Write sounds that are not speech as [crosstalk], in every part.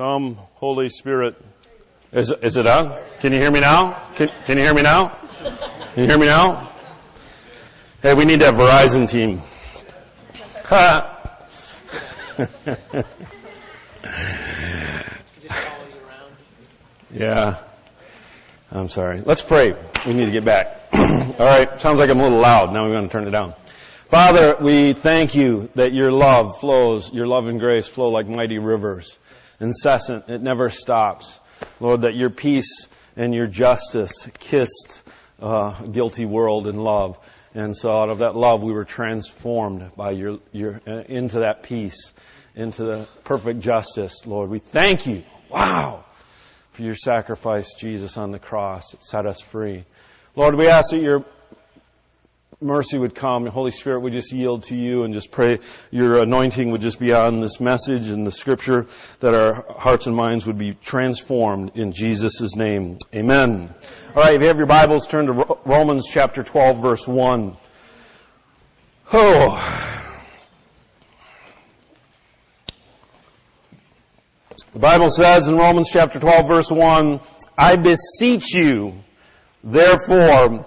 Come, Holy Spirit. Is, is it on? Can you hear me now? Can, can you hear me now? Can you hear me now? Hey, we need that Verizon team. [laughs] yeah. I'm sorry. Let's pray. We need to get back. [clears throat] All right. Sounds like I'm a little loud. Now we're going to turn it down. Father, we thank you that your love flows, your love and grace flow like mighty rivers. Incessant. It never stops. Lord, that your peace and your justice kissed a guilty world in love. And so out of that love, we were transformed by your, your, uh, into that peace, into the perfect justice, Lord. We thank you. Wow for your sacrifice, Jesus, on the cross. It set us free. Lord, we ask that your mercy would come. The Holy Spirit would just yield to you and just pray your anointing would just be on this message and the scripture that our hearts and minds would be transformed in Jesus' name. Amen. All right, if you have your Bibles, turn to Romans chapter 12 verse 1. Oh. The Bible says in Romans chapter 12 verse 1, I beseech you, therefore,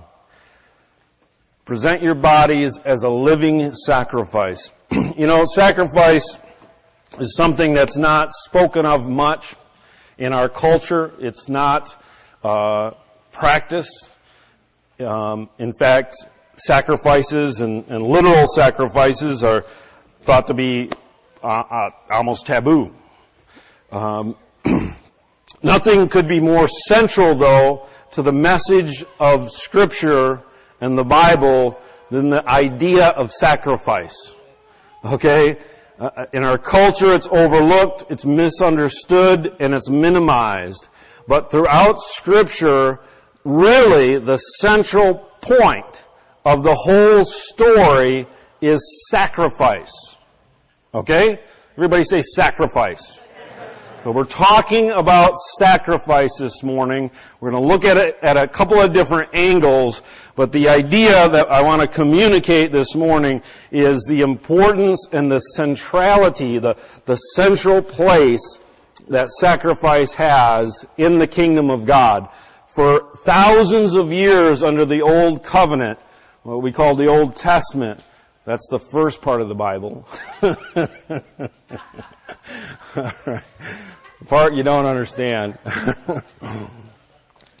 Present your bodies as a living sacrifice. [clears throat] you know, sacrifice is something that's not spoken of much in our culture. It's not uh, practiced. Um, in fact, sacrifices and, and, literal sacrifices are thought to be uh, uh, almost taboo. Um, [clears throat] Nothing could be more central, though, to the message of Scripture and the Bible than the idea of sacrifice. Okay? Uh, in our culture, it's overlooked, it's misunderstood, and it's minimized. But throughout Scripture, really the central point of the whole story is sacrifice. Okay? Everybody say sacrifice. So we're talking about sacrifice this morning. We're going to look at it at a couple of different angles, but the idea that I want to communicate this morning is the importance and the centrality, the, the central place that sacrifice has in the kingdom of God. For thousands of years under the Old Covenant, what we call the Old Testament, that's the first part of the Bible. Right. [laughs] The part you don't understand. [laughs]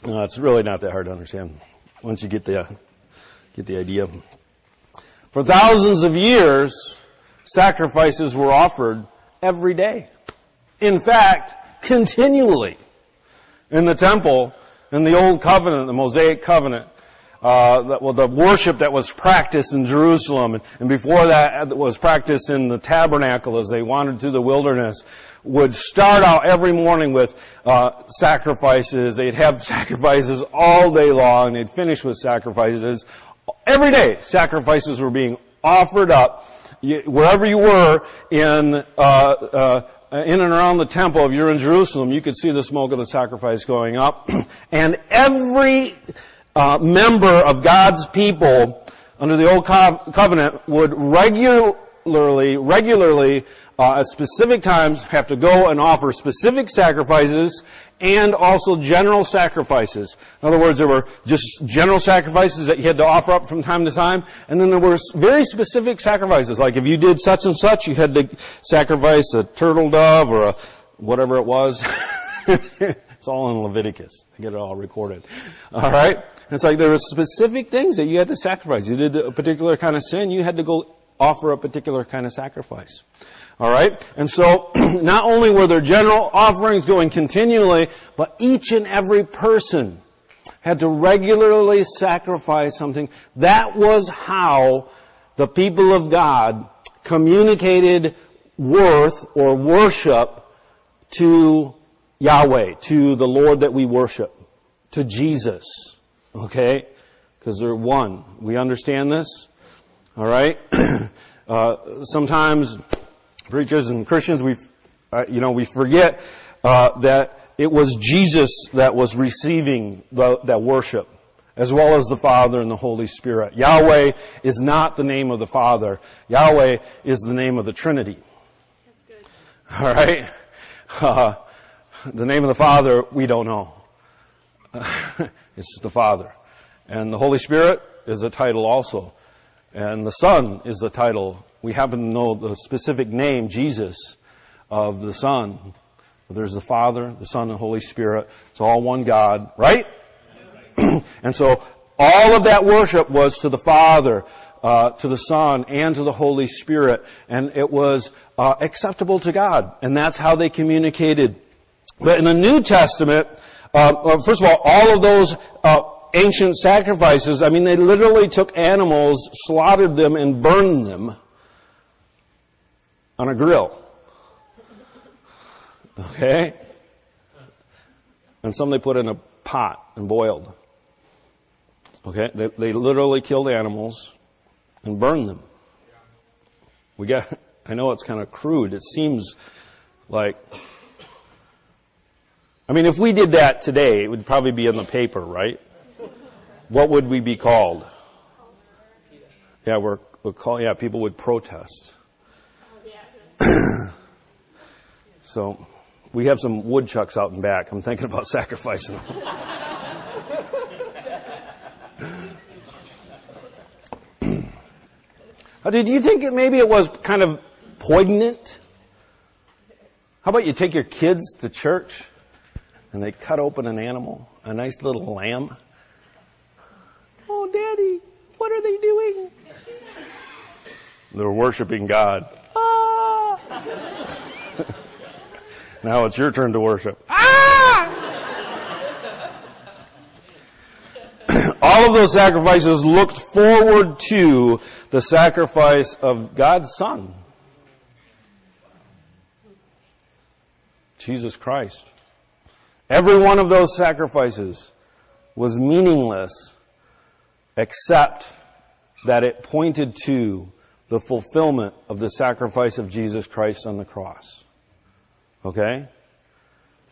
no, it's really not that hard to understand once you get the, get the idea. For thousands of years, sacrifices were offered every day. In fact, continually. In the temple, in the Old Covenant, the Mosaic Covenant, uh, well, the worship that was practiced in Jerusalem, and, before that was practiced in the tabernacle as they wandered through the wilderness, would start out every morning with uh, sacrifices. They'd have [laughs] sacrifices all day long. They'd finish with sacrifices every day. Sacrifices were being offered up you, wherever you were in. Uh, uh, in and around the temple, if you're in Jerusalem, you could see the smoke of the sacrifice going up. [clears throat] and every uh, member of God's people under the old covenant would regularly, regularly, uh, at specific times, have to go and offer specific sacrifices and also general sacrifices. In other words, there were just general sacrifices that you had to offer up from time to time, and then there were very specific sacrifices. Like if you did such and such, you had to sacrifice a turtle dove or a whatever it was. [laughs] It's all in Leviticus. I get it all recorded. All right? It's like there were specific things that you had to sacrifice. You did a particular kind of sin, you had to go offer a particular kind of sacrifice. All right? And so, [clears throat] not only were there general offerings going continually, but each and every person had to regularly sacrifice something. That was how the people of God communicated worth or worship to Yahweh, to the Lord that we worship. to Jesus. Okay? Because they're one. We understand this? Alright? [clears throat] uh, sometimes preachers and Christians, we, uh, you know, we forget uh, that it was Jesus that was receiving the, that worship, as well as the Father and the Holy Spirit. Yahweh is not the name of the Father. Yahweh is the name of the Trinity. All right? [laughs] Uh, the name of the Father, we don't know. [laughs] it's the Father. And the Holy Spirit is a title also. And the Son is a title. We happen to know the specific name, Jesus, of the Son. There's the Father, the Son, and the Holy Spirit. It's all one God, right? [clears throat] and so all of that worship was to the Father, uh, to the Son, and to the Holy Spirit, and it was uh, acceptable to God, and that's how they communicated. But in the New Testament, uh, first of all, all of those uh, ancient sacrifices, I mean, they literally took animals, slaughtered them, and burned them on a grill. Okay? And some they put in a pot and boiled. Okay? They, they literally killed animals and burned them. We got, [laughs] I know it's kind of crude. It seems like, I mean, if we did that today, it would probably be in the paper, right? What would we be called? Yeah, we're, we're call, yeah, people would protest. [clears throat] so, we have some woodchucks out in back. I'm thinking about [laughs] sacrificing them. [clears throat] Did you think it, maybe it was kind of poignant? How about you take your kids to church and they cut open an animal, a nice little lamb? Oh, Daddy, what are they doing? They're worshiping God. Ah! [laughs] now it's your turn to worship. Ah! All of those sacrifices looked forward to the sacrifice of God's Son. Jesus Christ. Every one of those sacrifices was meaningless except that it pointed to the fulfillment of the sacrifice of Jesus Christ on the cross. Okay?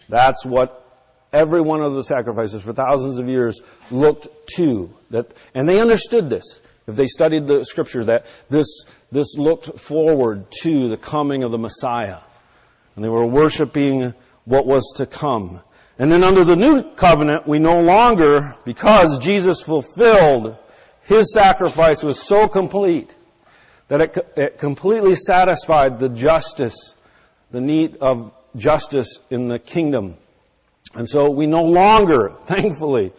That's what every one of the sacrifices for thousands of years looked to. That, and they understood this. If they studied the scripture, that this, this looked forward to the coming of the Messiah. And they were worshiping what was to come. And then under the new covenant, we no longer, because Jesus fulfilled his sacrifice was so complete that it, it completely satisfied the justice, the need of justice in the kingdom. And so we no longer, [laughs] thankfully,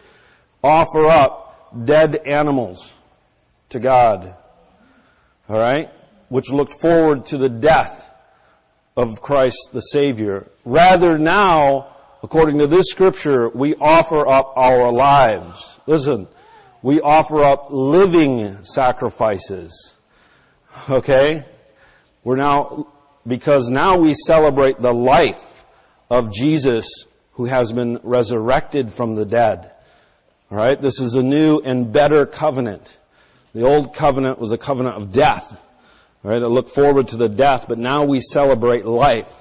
offer up dead animals to God. Alright? Which looked forward to the death of Christ the Savior. Rather now, according to this scripture, we offer up our lives. Listen, we offer up living sacrifices. Okay? We're now, because now we celebrate the life of Jesus who has been resurrected from the dead. Alright? This is a new and better covenant. The old covenant was a covenant of death. Right? It looked forward to the death, but now we celebrate life.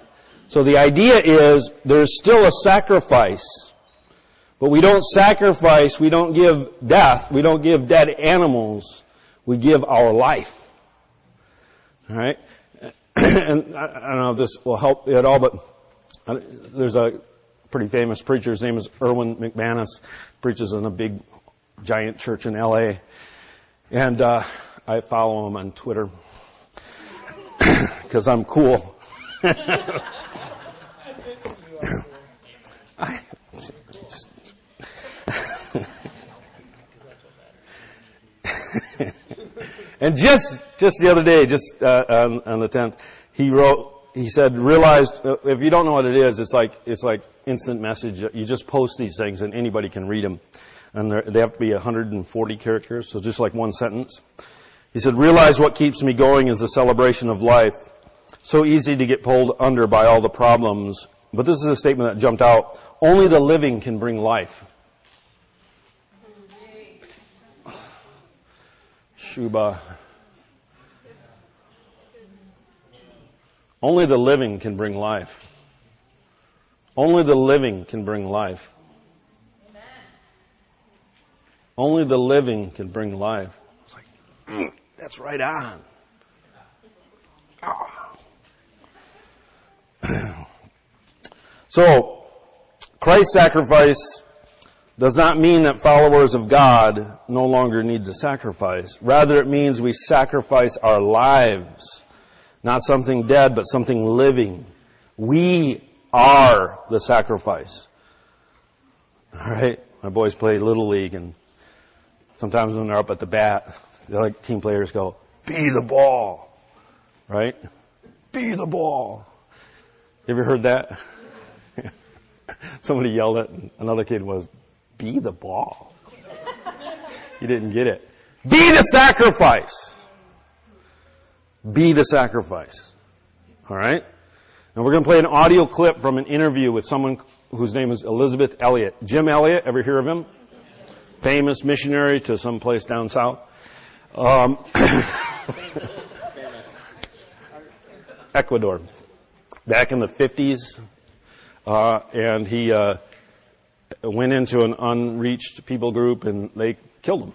So the idea is there's still a sacrifice, but we don't sacrifice, we don't give death, we don't give dead animals, we give our life. Alright? [clears throat] and I, don't know if this will help at all, but there's a pretty famous preacher, his name is Erwin McManus, preaches in a big giant church in LA. And uh, I follow him on Twitter [clears throat] because I'm cool. I [laughs] and just just the other day, just uh, on, on the tenth, he wrote. He said, "Realized uh, if you don't know what it is, it's like it's like instant message. You just post these things, and anybody can read them." and they have to be 140 characters, so just like one sentence. He said, realize what keeps me going is the celebration of life so easy to get pulled under by all the problems. But this is a statement that jumped out. Only the living can bring life. Shuba. Only the living can bring life. Only the living can bring life. Only the living can bring life. It's like, mm, that's right on. Oh. So, Christ's sacrifice does not mean that followers of God no longer need to sacrifice. Rather, it means we sacrifice our lives. Not something dead, but something living. We are the sacrifice. [laughs] Alright? My boys play Little League and sometimes when they're up at the bat, the other team players go, be the ball. Right? Be the ball. You ever heard that? [laughs] Somebody yelled it and another kid was, be the ball. you didn't get it. Be the sacrifice. Be the sacrifice. Alright? And we're going to play an audio clip from an interview with someone whose name is Elisabeth Elliot. Jim Elliot, ever hear of him? Famous missionary to some place down south. Um, [laughs] Ecuador. Back in the 50s. Uh, and he, uh, went into an unreached people group and they killed him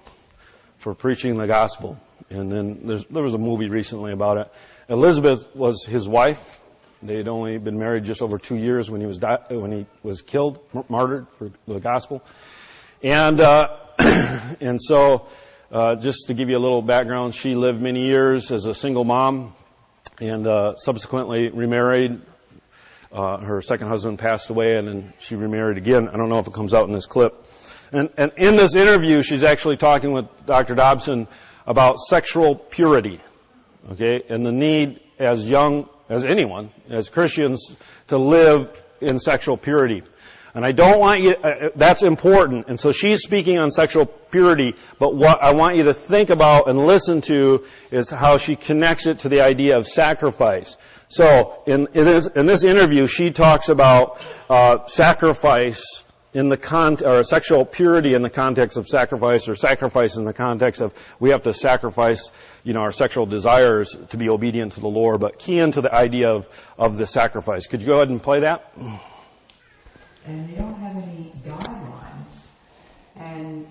for preaching the gospel. And then there was a movie recently about it. Elisabeth was his wife. They had only been married just over two years when he was di- when he was killed, martyred for the gospel. And uh, [clears throat] and so, uh, just to give you a little background, she lived many years as a single mom, and uh, subsequently remarried, uh, her second husband passed away and then she remarried again. I don't know if it comes out in this clip. And, and in this interview, she's actually talking with Dr. Dobson about sexual purity. Okay? And the need as young as anyone, as Christians, to live in sexual purity. And I don't want you, uh, that's important. And so she's speaking on sexual purity, but what I want you to think about and listen to is how she connects it to the idea of sacrifice. So in, this, in this interview, she talks about uh, sacrifice in the con- or sexual purity in the context of sacrifice, or sacrifice in the context of we have to sacrifice, you know, our sexual desires to be obedient to the Lord. But key into the idea of of the sacrifice. Could you go ahead and play that? And they don't have any guidelines, and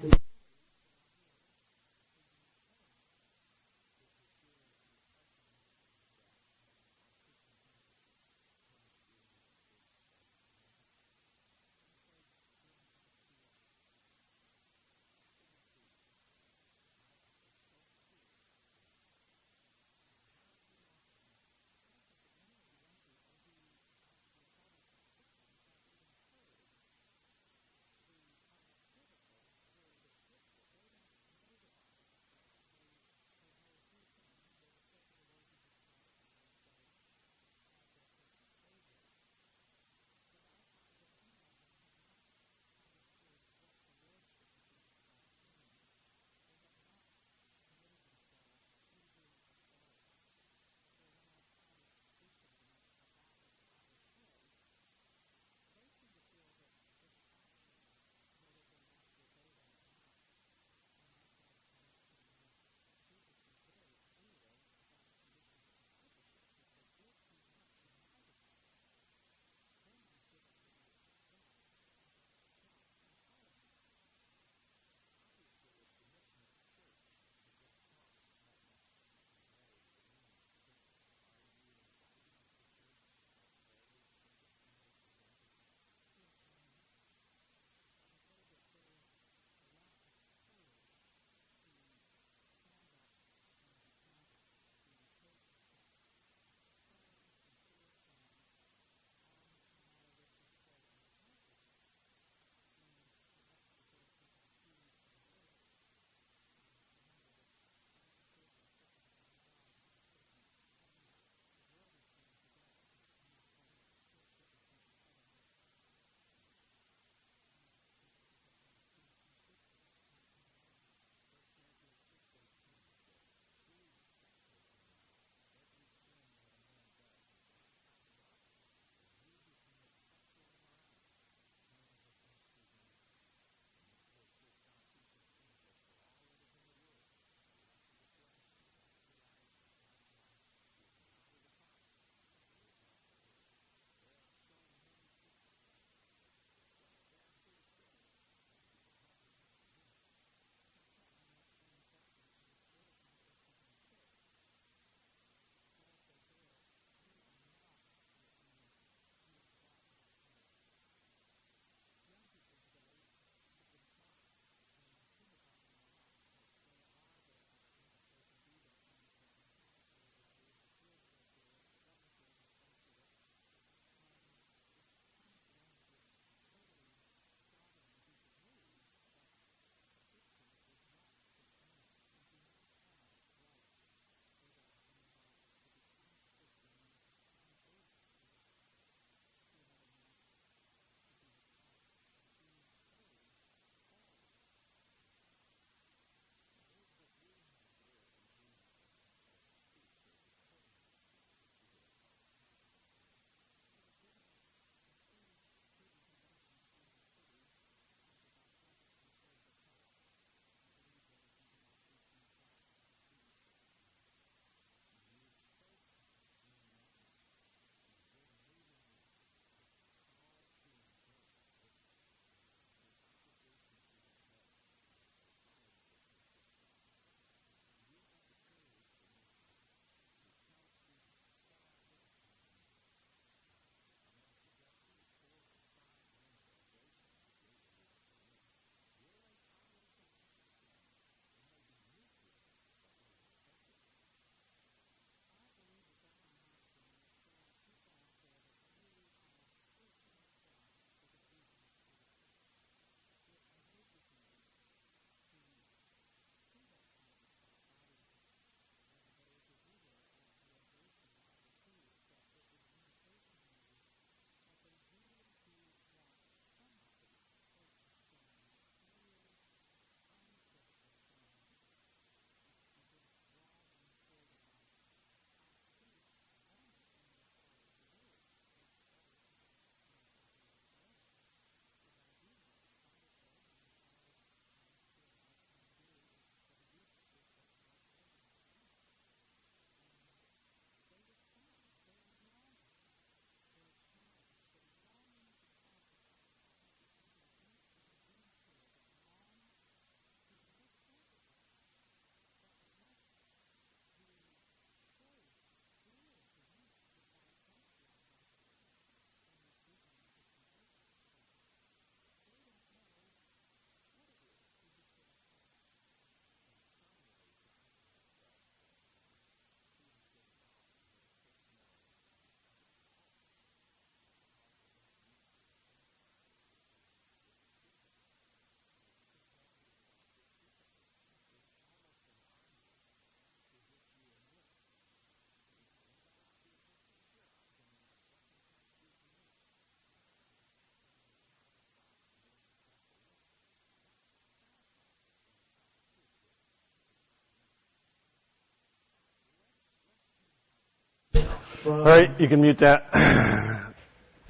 All right, you can mute that. [clears throat]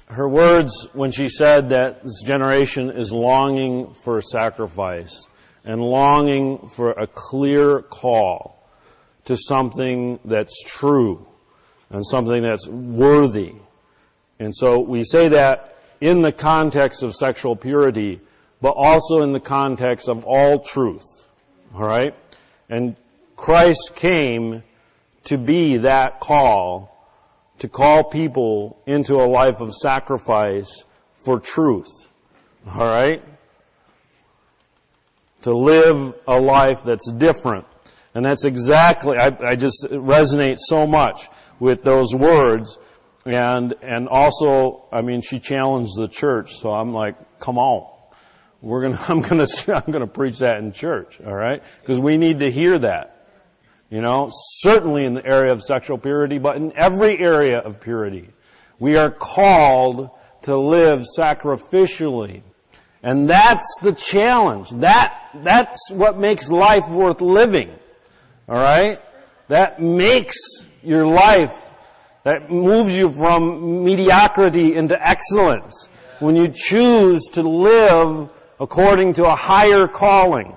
Her words when she said that this generation is longing for a sacrifice and longing for a clear call to something that's true and something that's worthy. And so we say that in the context of sexual purity, but also in the context of all truth. Alright? And Christ came to be that call, to call people into a life of sacrifice for truth. Alright? To live a life that's different. And that's exactly, I, I just resonate so much with those words. And, and also, I mean, she challenged the church, so I'm like, come on. We're gonna, [laughs] I'm gonna, I'm gonna preach that in church, alright? Because we need to hear that. You know, certainly in the area of sexual purity, but in every area of purity. We are called to live sacrificially. And that's the challenge. That, that's what makes life worth living. Alright? That makes your life, that moves you from mediocrity into excellence. When you choose to live according to a higher calling.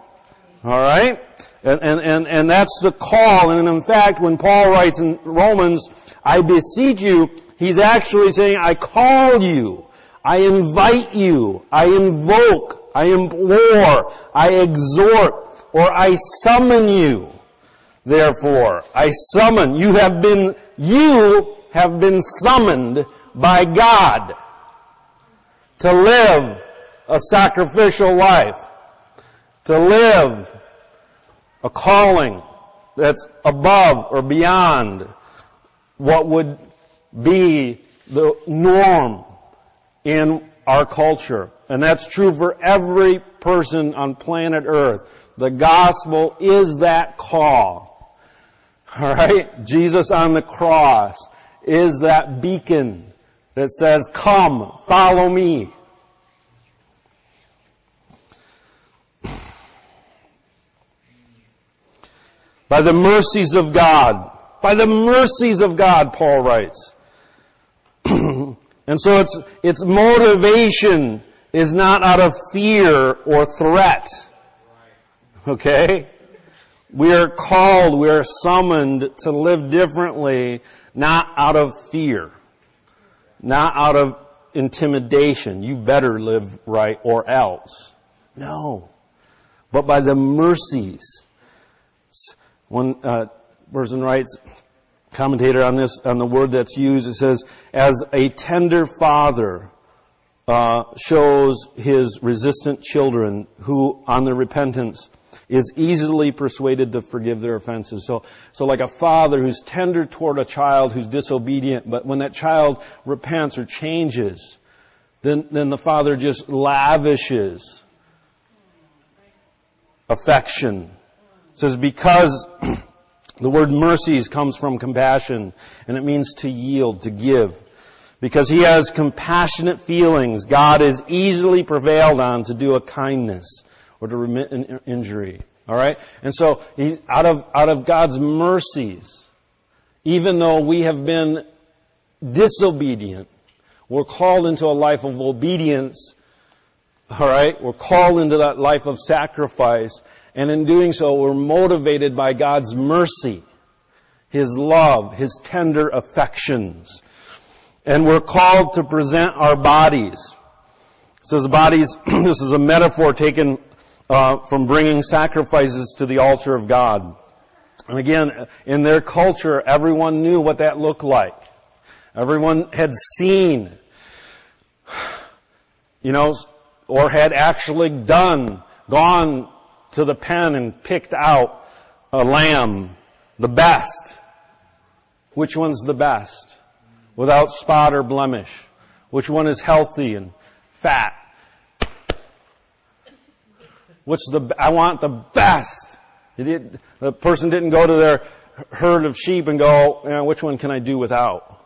Alright? And, and, and, and that's the call. And in fact, when Paul writes in Romans, I beseech you, he's actually saying, I call you. I invite you. I invoke. I implore. I exhort. Or I summon you. Therefore, I summon. You have been, you have been summoned by God to live a sacrificial life. To live a calling that's above or beyond what would be the norm in our culture. And that's true for every person on planet earth. The gospel is that call. Alright? Jesus on the cross is that beacon that says, come, follow me. By the mercies of God. By the mercies of God, Paul writes. [clears throat] and so its, its motivation is not out of fear or threat. Okay? We are called, we are summoned to live differently, not out of fear. Not out of intimidation. You better live right or else. No. But by the mercies one uh, person writes, commentator on this, on the word that's used, it says, as a tender father uh, shows his resistant children who, on their repentance, is easily persuaded to forgive their offenses. So, so like a father who's tender toward a child who's disobedient, but when that child repents or changes, then, then the father just lavishes affection it says, because [clears throat] the word mercies comes from compassion, and it means to yield, to give. Because he has compassionate feelings, God is easily prevailed on to do a kindness or to remit an injury. Alright? And so, he, out of, out of God's mercies, even though we have been disobedient, we're called into a life of obedience. Alright? We're called into that life of sacrifice. And in doing so, we're motivated by God's mercy, His love, His tender affections. And we're called to present our bodies. It says bodies, [clears throat] this is a metaphor taken uh, from bringing sacrifices to the altar of God. And again, in their culture, everyone knew what that looked like. Everyone had seen, [sighs] you know, or had actually done, gone to the pen and picked out a lamb, the best. Which one's the best? Without spot or blemish. Which one is healthy and fat? What's the, I want the best. The person didn't go to their herd of sheep and go, you which one can I do without?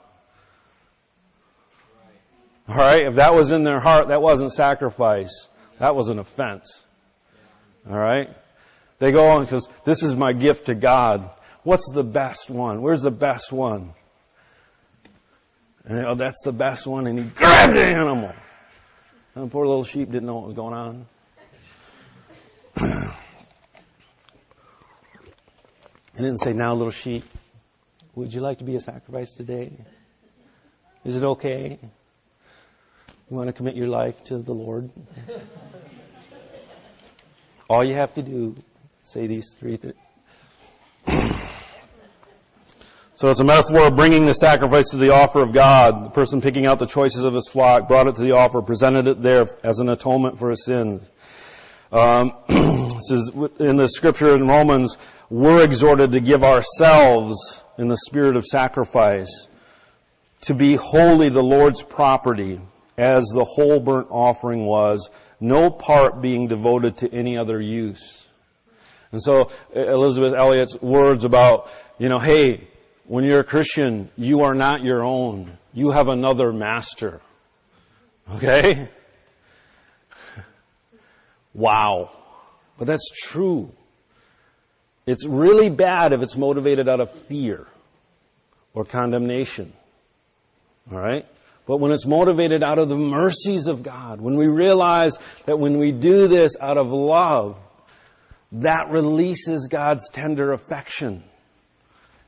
Alright, if that was in their heart, that wasn't sacrifice. That was an offense. All right? They go on because this is my gift to God. What's the best one? Where's the best one? And oh, that's the best one. And he grabbed the animal. And the poor little sheep didn't know what was going on. [clears throat] And didn't say, now little sheep, would you like to be a sacrifice today? Is it okay? You want to commit your life to the Lord? [laughs] All you have to do, say these three things. [clears throat] so it's a metaphor of bringing the sacrifice to the offer of God. The person picking out the choices of his flock brought it to the offer, presented it there as an atonement for his sins. Um, [clears throat] this is in the scripture in Romans, we're exhorted to give ourselves in the spirit of sacrifice to be wholly the Lord's property as the whole burnt offering was, no part being devoted to any other use. And so Elisabeth Elliot's words about, you know, hey, when you're a Christian, you are not your own. You have another master. Okay? [laughs] Wow. But that's true. It's really bad if it's motivated out of fear or condemnation. Alright? But when it's motivated out of the mercies of God, when we realize that when we do this out of love, that releases God's tender affection.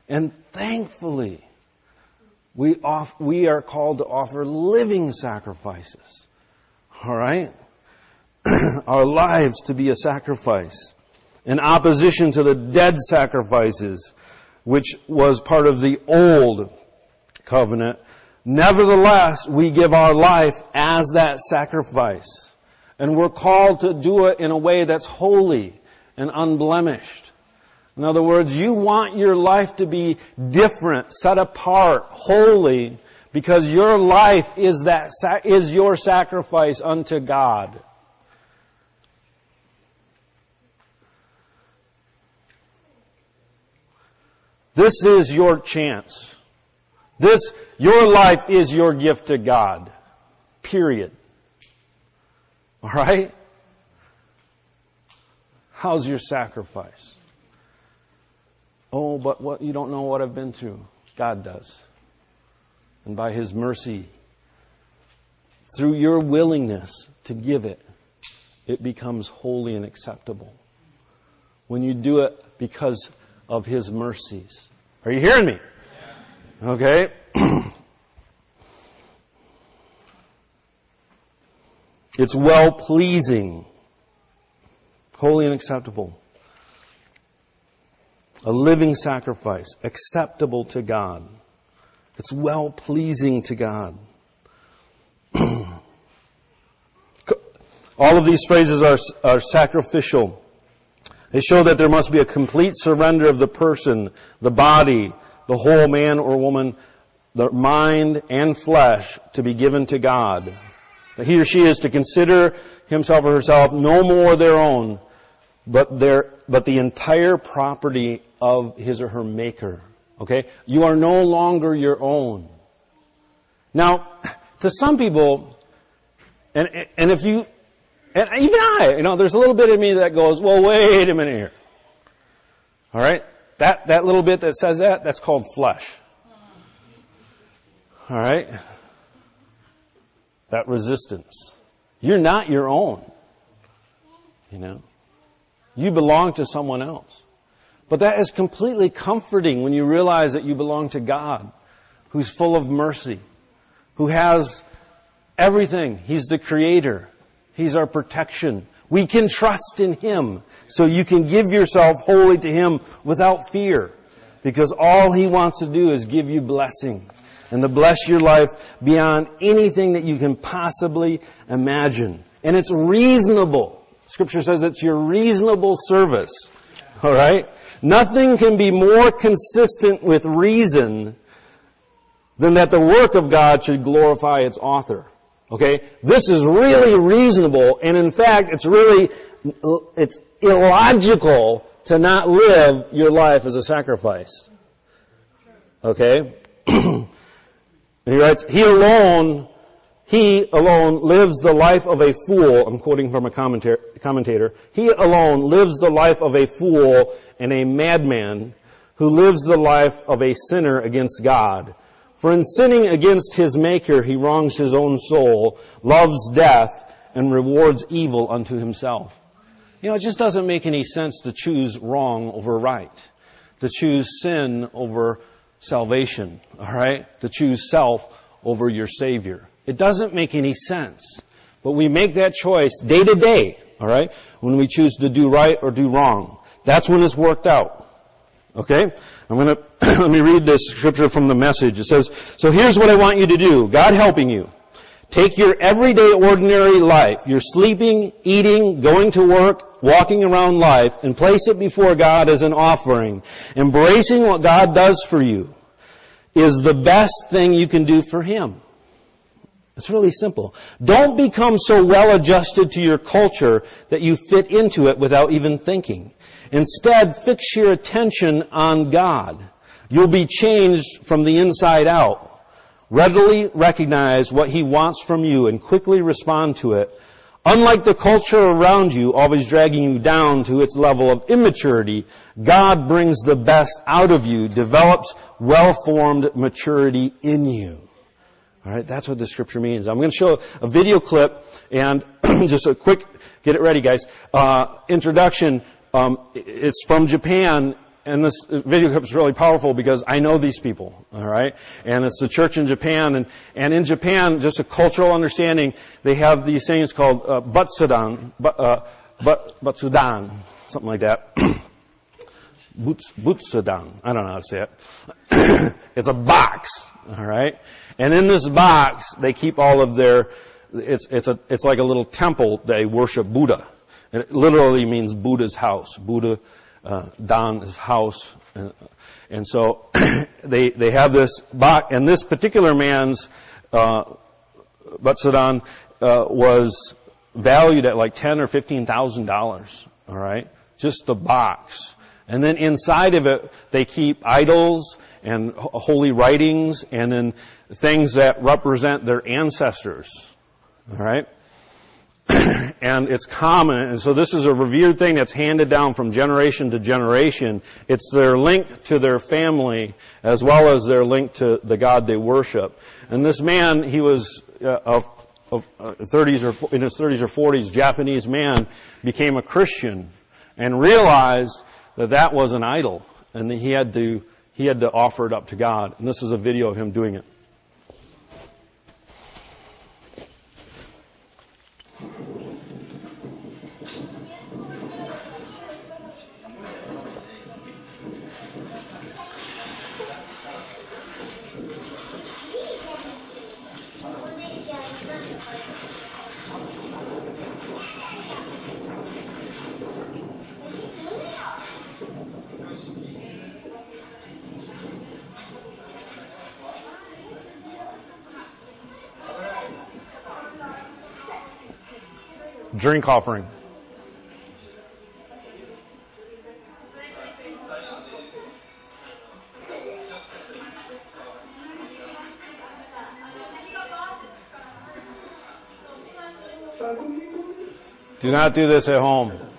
And thankfully, we, off, we are called to offer living sacrifices. Alright? [clears throat] Our lives to be a sacrifice. In opposition to the dead sacrifices, which was part of the old covenant, Nevertheless, we give our life as that sacrifice. And we're called to do it in a way that's holy and unblemished. In other words, you want your life to be different, set apart, holy, because your life is that, is your sacrifice unto God. This is your chance. This your life is your gift to God. Period. Alright? How's your sacrifice? Oh, but what, you don't know what I've been through. God does. And by His mercy, through your willingness to give it, it becomes holy and acceptable. When you do it because of His mercies. Are you hearing me? Okay? [clears throat] it's well pleasing, holy and acceptable. A living sacrifice, acceptable to God. It's well pleasing to God. [clears throat] All of these phrases are, are sacrificial. They show that there must be a complete surrender of the person, the body, the whole man or woman, the mind and flesh to be given to God. That he or she is to consider himself or herself no more their own, but their, but the entire property of his or her maker. Okay? You are no longer your own. Now, to some people, and, and if you, and even I, you know, there's a little bit of me that goes, well, wait a minute here. Alright? That, that little bit that says that, that's called flesh. Alright? That resistance. You're not your own. You know? You belong to someone else. But that is completely comforting when you realize that you belong to God, who's full of mercy, who has everything. He's the creator. He's our protection. We can trust in Him. So you can give yourself wholly to Him without fear. Because all He wants to do is give you blessing. And to bless your life beyond anything that you can possibly imagine. And it's reasonable. Scripture says it's your reasonable service. Alright? Nothing can be more consistent with reason than that the work of God should glorify its author. Okay? This is really reasonable, and in fact, it's really, it's illogical to not live your life as a sacrifice. Okay? [clears throat] he writes, He alone, He alone lives the life of a fool, I'm quoting from a commentator, He alone lives the life of a fool and a madman who lives the life of a sinner against God For in sinning against his maker, he wrongs his own soul, loves death, and rewards evil unto himself. You know, it just doesn't make any sense to choose wrong over right. To choose sin over salvation, alright? To choose self over your Savior. It doesn't make any sense. But we make that choice day to day, alright? When we choose to do right or do wrong. That's when it's worked out. Okay? I'm gonna, [clears throat] let me read this scripture from the message. It says, so here's what I want you to do. God helping you. Take your everyday ordinary life, your sleeping, eating, going to work, walking around life, and place it before God as an offering. Embracing what God does for you is the best thing you can do for Him. It's really simple. Don't become so well adjusted to your culture that you fit into it without even thinking. Instead, fix your attention on God. You'll be changed from the inside out. Readily recognize what He wants from you and quickly respond to it. Unlike the culture around you, always dragging you down to its level of immaturity, God brings the best out of you, develops well-formed maturity in you. Alright, that's what the scripture means. I'm going to show a video clip and [clears throat] just a quick, get it ready guys, uh, introduction um, it's from Japan, and this video clip is really powerful because I know these people, all right? And it's the church in Japan, and, and in Japan, just a cultural understanding, they have these things called uh, butsudan, but, uh, but, butsudan, something like that. [coughs] Boots, butsudan, I don't know how to say it. [coughs] it's a box, all right? And in this box, they keep all of their, it's, it's a, it's like a little temple, they worship Buddha. It literally means Buddha's house. Buddha, uh, Dan's house. And, and so [clears throat] they, they have this box, and this particular man's, uh, Butsudan, uh, was valued at like ten or fifteen thousand dollars. All right, just the box, and then inside of it they keep idols and holy writings, and then things that represent their ancestors. All right, [coughs] and it's common, and so this is a revered thing that's handed down from generation to generation. It's their link to their family as well as their link to the God they worship. And this man, he was uh, of, of uh, 30s or in his 30s or 40s, Japanese man, became a Christian and realized that that was an idol, and that he had to he had to offer it up to God. And this is a video of him doing it. Drink offering. Do not do this at home.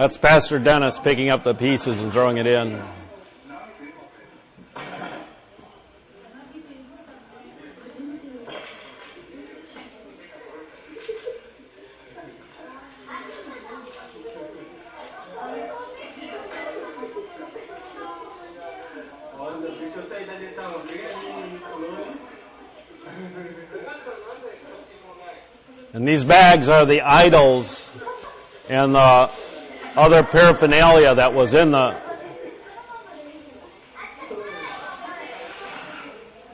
That's Pastor Dennis picking up the pieces and throwing it in. And these bags are the idols and the other paraphernalia that was in the.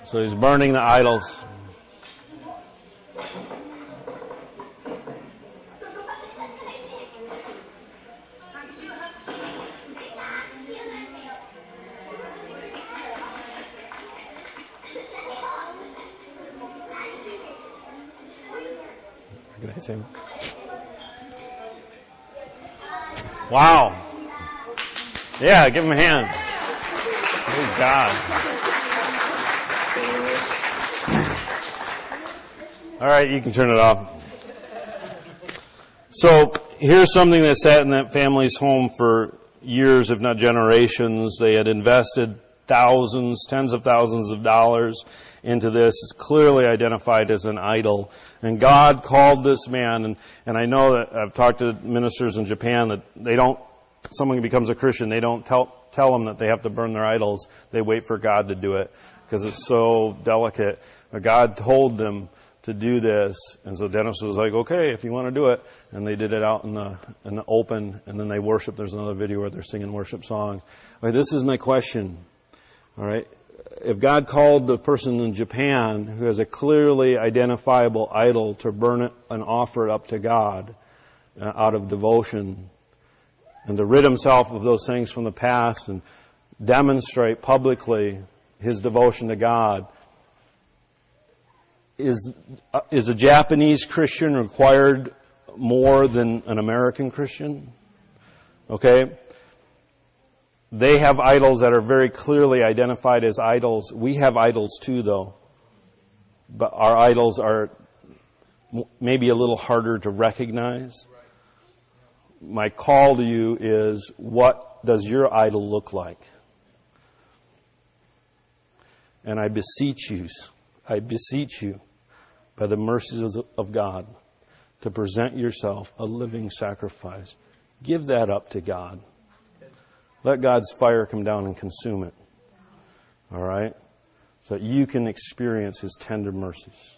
So he's burning the idols. Can Wow. Yeah, give him a hand. Praise God. All right, you can turn it off. So here's something that sat in that family's home for years, if not generations. They had invested thousands, tens of thousands of dollars into this. It's clearly identified as an idol. And God called this man, and, and I know that I've talked to ministers in Japan that they don't, someone becomes a Christian, they don't tell, tell them that they have to burn their idols. They wait for God to do it because it's so delicate. But God told them to do this. And so Dennis was like, okay, if you want to do it. And they did it out in the, in the open and then they worship. There's another video where they're singing worship songs. This is my question. All right. If God called the person in Japan who has a clearly identifiable idol to burn it and offer it up to God uh, out of devotion and to rid himself of those things from the past and demonstrate publicly his devotion to God, is, uh, is a Japanese Christian required more than an American Christian? Okay? They have idols that are very clearly identified as idols. We have idols too, though. But our idols are maybe a little harder to recognize. My call to you is what does your idol look like? And I beseech you, I beseech you, by the mercies of God, to present yourself a living sacrifice. Give that up to God. Let God's fire come down and consume it. All right? So that you can experience His tender mercies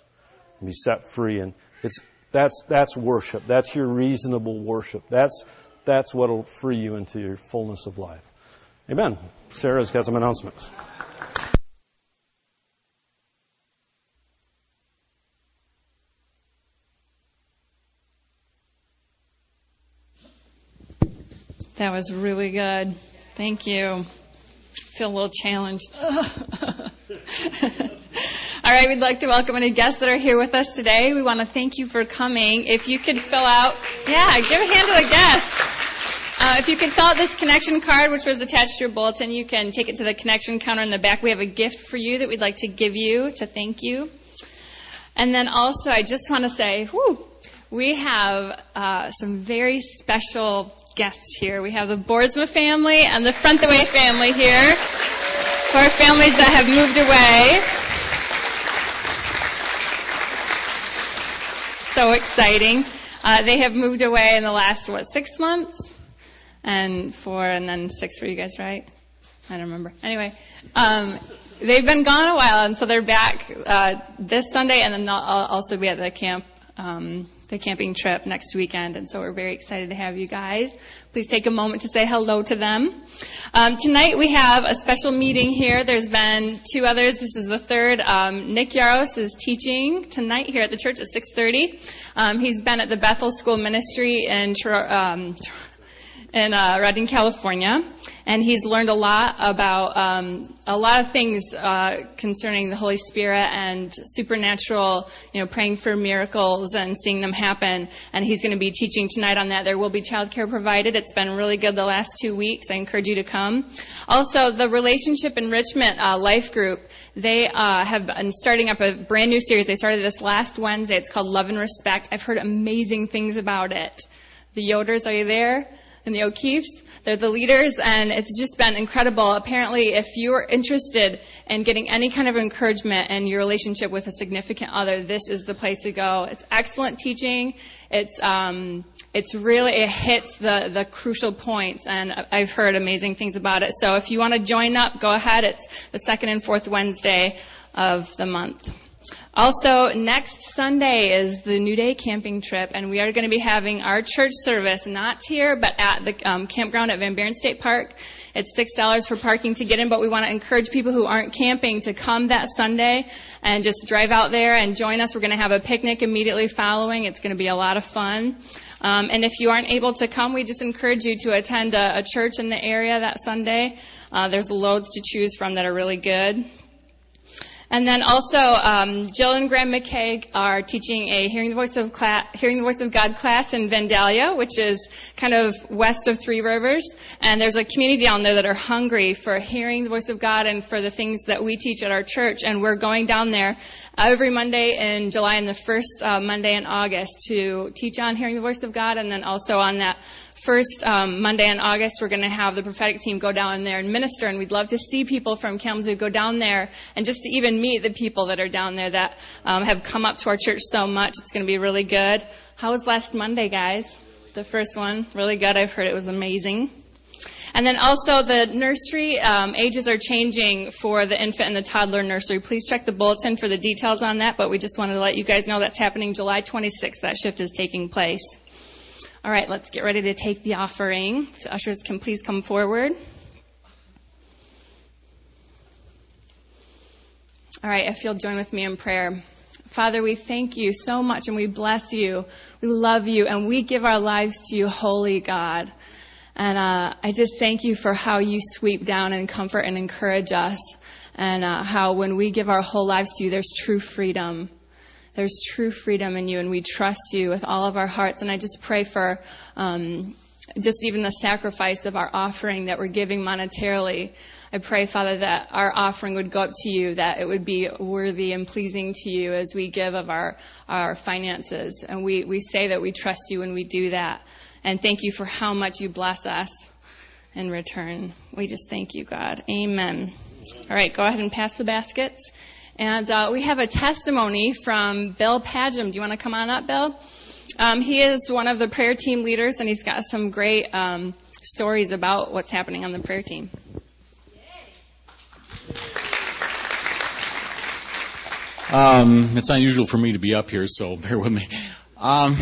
and be set free. And it's, that's, that's worship. That's your reasonable worship. That's, that's what will free you into your fullness of life. Amen. Sarah's got some announcements. That was really good. Thank you. Feel a little challenged. [laughs] All right, we'd like to welcome any guests that are here with us today. We want to thank you for coming. If you could fill out, yeah, give a hand to the guests. Uh, if you could fill out this connection card, which was attached to your bulletin, you can take it to the connection counter in the back. We have a gift for you that we'd like to give you to thank you. And then also, I just want to say, whew, we have uh, some very special guests here. We have the Boersma family and the Front-the-Way family here. For families that have moved away. So exciting. Uh, they have moved away in the last, what, six months? And four, and then six for you guys, right? I don't remember. Anyway, um, they've been gone a while, and so they're back uh, this Sunday, and then they'll also be at the camp um, the camping trip next weekend, and so we're very excited to have you guys. Please take a moment to say hello to them. Um, tonight we have a special meeting here. There's been two others. This is the third. Um, Nick Yaros is teaching tonight here at the church at 6:30. Um, he's been at the Bethel School Ministry in um, in uh, Redding, California, and he's learned a lot about um, a lot of things uh, concerning the Holy Spirit and supernatural, you know, praying for miracles and seeing them happen. And he's going to be teaching tonight on that. There will be childcare provided. It's been really good the last two weeks. I encourage you to come. Also, the relationship enrichment uh, life group. They uh, have been starting up a brand new series. They started this last Wednesday. It's called Love and Respect. I've heard amazing things about it. The Yoders, are you there? And the O'Keefes. They're the leaders, and it's just been incredible. Apparently, if you're interested in getting any kind of encouragement in your relationship with a significant other, this is the place to go. It's excellent teaching. It's um, it's really it hits the the crucial points, and I've heard amazing things about it. So if you want to join up, go ahead. It's the second and fourth Wednesday of the month. Also, next Sunday is the New Day camping trip, and we are going to be having our church service not here, but at the um, campground at Van Buren State Park. It's six dollars for parking to get in, but we want to encourage people who aren't camping to come that Sunday and just drive out there and join us. We're going to have a picnic immediately following. It's going to be a lot of fun. Um, and if you aren't able to come, we just encourage you to attend a, a church in the area that Sunday. Uh, there's loads to choose from that are really good. And then also, um, Jill and Graham McKay are teaching a Hearing the Voice of Cla- Hearing the Voice of God class in Vandalia, which is kind of west of Three Rivers. And there's a community down there that are hungry for hearing the voice of God and for the things that we teach at our church. And we're going down there every Monday in July and the first uh, Monday in August to teach on hearing the voice of God, and then also on that first um, Monday in August, we're going to have the prophetic team go down there and minister, and we'd love to see people from Kalamazoo go down there and just to even meet the people that are down there that um, have come up to our church so much. It's going to be really good. How was last Monday, guys? The first one, really good. I've heard it was amazing. And then also the nursery um, ages are changing for the infant and the toddler nursery. Please check the bulletin for the details on that, but we just wanted to let you guys know that's happening July 26th. That shift is taking place. All right, let's get ready to take the offering. So ushers can please come forward. All right, if you'll join with me in prayer. Father, we thank you so much and we bless you. We love you and we give our lives to you, holy God. And uh, I just thank you for how you sweep down and comfort and encourage us, and uh, how when we give our whole lives to you, there's true freedom. There's true freedom in you, and we trust you with all of our hearts. And I just pray for um, just even the sacrifice of our offering that we're giving monetarily. I pray, Father, that our offering would go up to you, that it would be worthy and pleasing to you as we give of our, our finances. And we, we say that we trust you when we do that. And thank you for how much you bless us in return. We just thank you, God. Amen. All right, go ahead and pass the baskets. And uh, we have a testimony from Bill Padgham. Do you want to come on up, Bill? Um, he is one of the prayer team leaders, and he's got some great um, stories about what's happening on the prayer team. Um, it's unusual for me to be up here, so [laughs] bear with me. Um,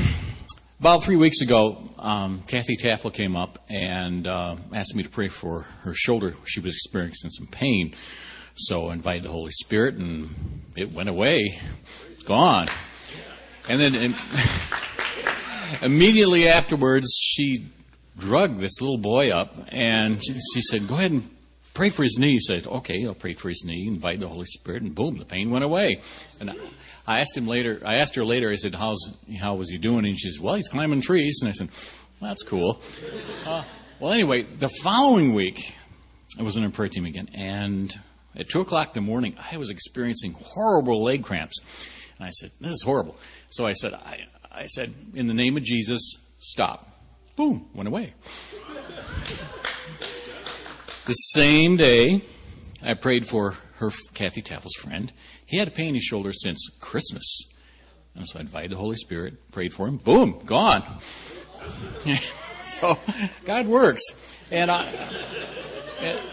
about three weeks ago, um, Kathy Taffel came up and uh, asked me to pray for her shoulder. She was experiencing some pain. So I invited the Holy Spirit, and it went away. Gone. And then [laughs] immediately afterwards, she drugged this little boy up, and she said, Go ahead and pray for his knee. He said, Okay, I'll pray for his knee, invite the Holy Spirit, and boom, the pain went away. And I asked him later. I asked her later. I said, "How's how was he doing?" And she says, "Well, he's climbing trees." And I said, well, "That's cool." Uh, well, anyway, the following week, I was in a prayer team again, and at two o'clock in the morning, I was experiencing horrible leg cramps, and I said, "This is horrible." So I said, "I, I said, in the name of Jesus, stop." Boom, went away. the same day, I prayed for her, Kathy Taffel's friend, he had a pain in his shoulder since Christmas. And so I invited the Holy Spirit, prayed for him, boom, gone. [laughs] so God works. And I,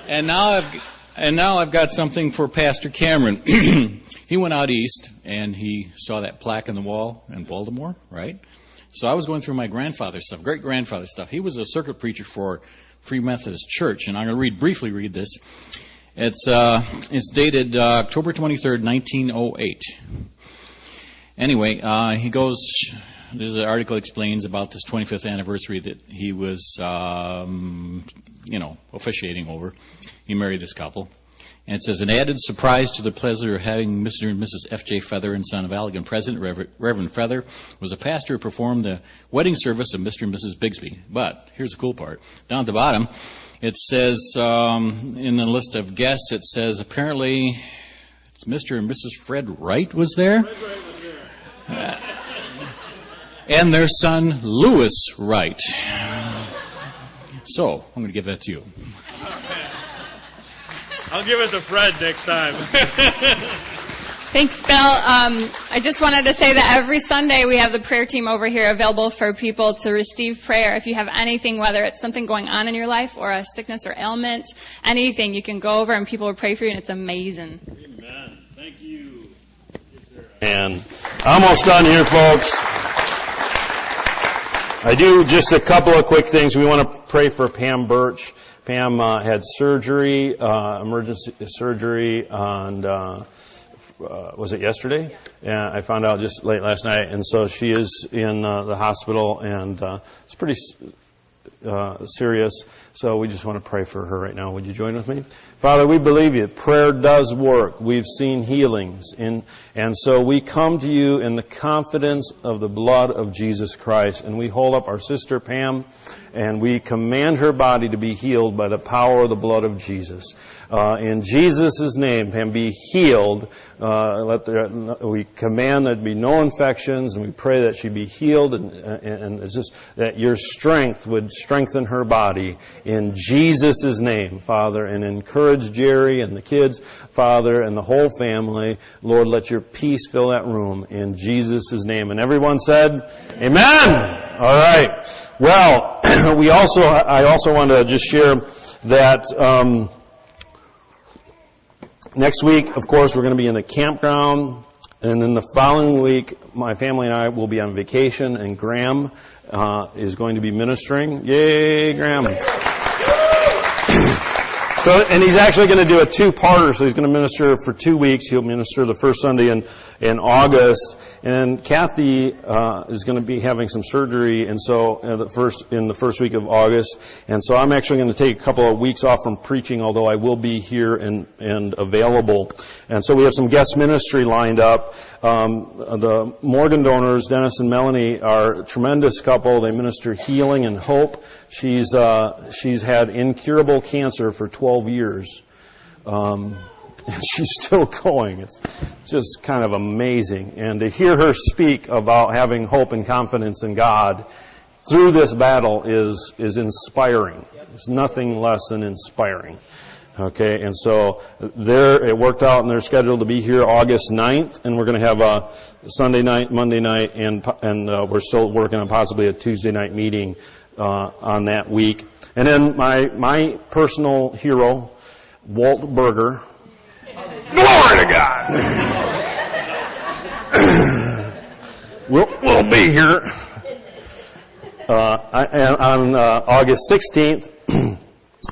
and now I've, and now I've got something for Pastor Cameron. [clears throat] he went out east and he saw that plaque in the wall in Baltimore, right? So I was going through my grandfather's stuff, great grandfather's stuff. He was a circuit preacher for Free Methodist Church, and I'm going to read briefly read this. It's, uh, it's dated uh, October 23rd, 1908. Anyway, uh, he goes, there's an article explains about this 25th anniversary that he was, um, you know, officiating over. He married this couple. And it says, an added surprise to the pleasure of having Mr. and Mrs. F.J. Feather and son of Allegan present, Reverend Feather was a pastor who performed the wedding service of Mr. and Mrs. Bigsby. But here's the cool part. Down at the bottom, it says um, in the list of guests, it says apparently it's Mr. and Mrs. Fred Wright was there. Uh, [laughs] and their son, Lewis Wright. So, I'm going to give that to you. I'll give it to Fred next time. [laughs] Thanks, Bill. Um, I just wanted to say that every Sunday we have the prayer team over here available for people to receive prayer. If you have anything, whether it's something going on in your life or a sickness or ailment, anything, you can go over and people will pray for you, and it's amazing. Amen. Thank you. And almost done here, folks. I do just a couple of quick things. We want to pray for Pam Birch. Pam uh, had surgery, uh, emergency surgery on, uh, uh, was it yesterday? Yeah, I found out just late last night. And so she is in uh, the hospital and uh, it's pretty uh, serious. So we just want to pray for her right now. Would you join with me? Father, we believe you. Prayer does work. We've seen healings. In, and so we come to you in the confidence of the blood of Jesus Christ. And we hold up our sister Pam and we command her body to be healed by the power of the blood of Jesus. Uh, in Jesus' name, Pam, be healed. Uh, let the, we command that be no infections, and we pray that she be healed, and, and, and just that your strength would strengthen her body in Jesus' name, Father, and encourage Jerry and the kids, Father, and the whole family. Lord, let your peace fill that room in Jesus' name. And everyone said, Amen. All right. Well, [clears throat] we also, I also want to just share that. Um, Next week, of course, we're going to be in the campground. And then the following week, my family and I will be on vacation, and Graham uh, is going to be ministering. Yay, Graham! So, and he's actually going to do a two-parter. So he's going to minister for two weeks. He'll minister the first Sunday in, in August. And Kathy uh, is going to be having some surgery, and so uh, the first in the first week of August. And so I'm actually going to take a couple of weeks off from preaching, although I will be here and and available. And so we have some guest ministry lined up. Um, the Morgan donors, Dennis and Melanie, are a tremendous couple. They minister healing and hope. She's uh, she's had incurable cancer for 12 years. Um, and [laughs] she's still going. It's just kind of amazing. And to hear her speak about having hope and confidence in God through this battle is is inspiring. It's nothing less than inspiring. Okay, and so there it worked out, and they're scheduled to be here August 9th, and we're going to have a Sunday night, Monday night, and and uh, we're still working on possibly a Tuesday night meeting on that week. And then my my personal hero, Walt Berger. Glory to God. [clears throat] we'll, we'll be here uh, on uh, August 16th, [clears throat] and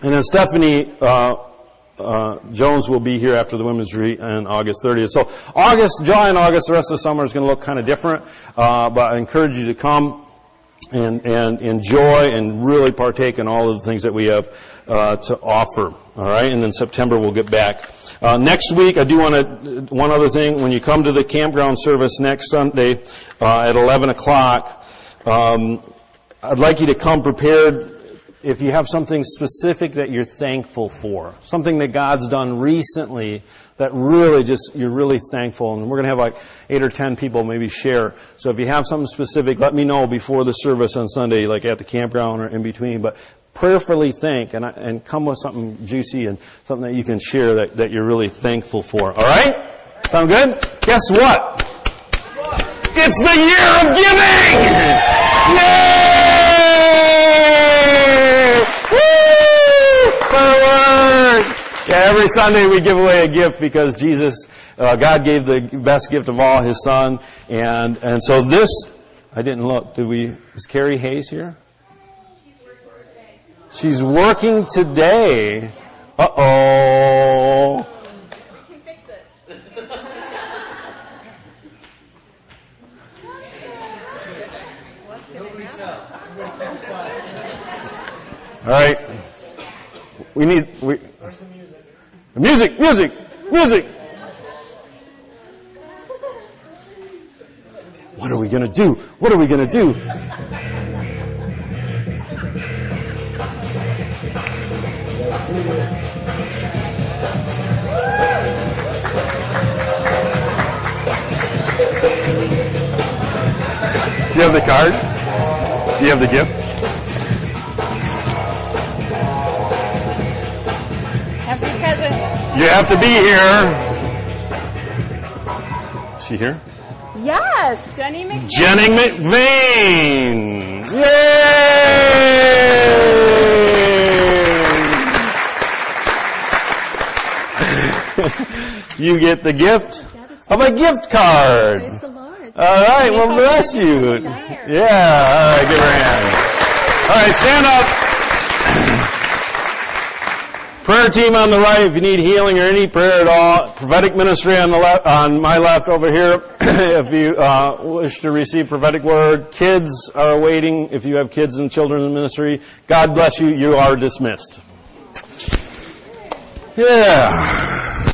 then Stephanie. Uh, uh, Jones will be here after the women's retreat on August 30th. So August, July and August, the rest of the summer is going to look kind of different, uh, but I encourage you to come and, and enjoy and really partake in all of the things that we have uh, to offer. All right, and then September we'll get back. Uh, next week, I do want to one other thing. When you come to the campground service next Sunday uh, at 11 o'clock, um, I'd like you to come prepared. If you have something specific that you're thankful for, something that God's done recently that really just, you're really thankful. And we're going to have like eight or ten people maybe share. So if you have something specific, let me know before the service on Sunday, like at the campground or in between. But prayerfully think and, and come with something juicy and something that you can share that, that you're really thankful for. All right? Sound good? Guess what? It's the year of giving! Yay! Yeah, every Sunday we give away a gift because Jesus, uh, God gave the best gift of all, His Son, and and so this, I didn't look. Did we? Is Carrie Hayes here? She's working today. Uh oh. All right. We need. We, Music, music, music. What are we going to do? What are we going to do? Do you have the card? Do you have the gift? You have to be here. Is she here? Yes, Jenny McVeigh. Jenny McVeigh. Yay! you get the gift. of a gift card. Praise the Lord. All right, well, bless you. Yeah, all right, give her a hand. All right, stand up. Prayer team on the right, if you need healing or any prayer at all. Prophetic ministry on the left, on my left over here, [coughs] if you uh, wish to receive prophetic word. Kids are waiting if you have kids and children in ministry. God bless you. You are dismissed. Yeah.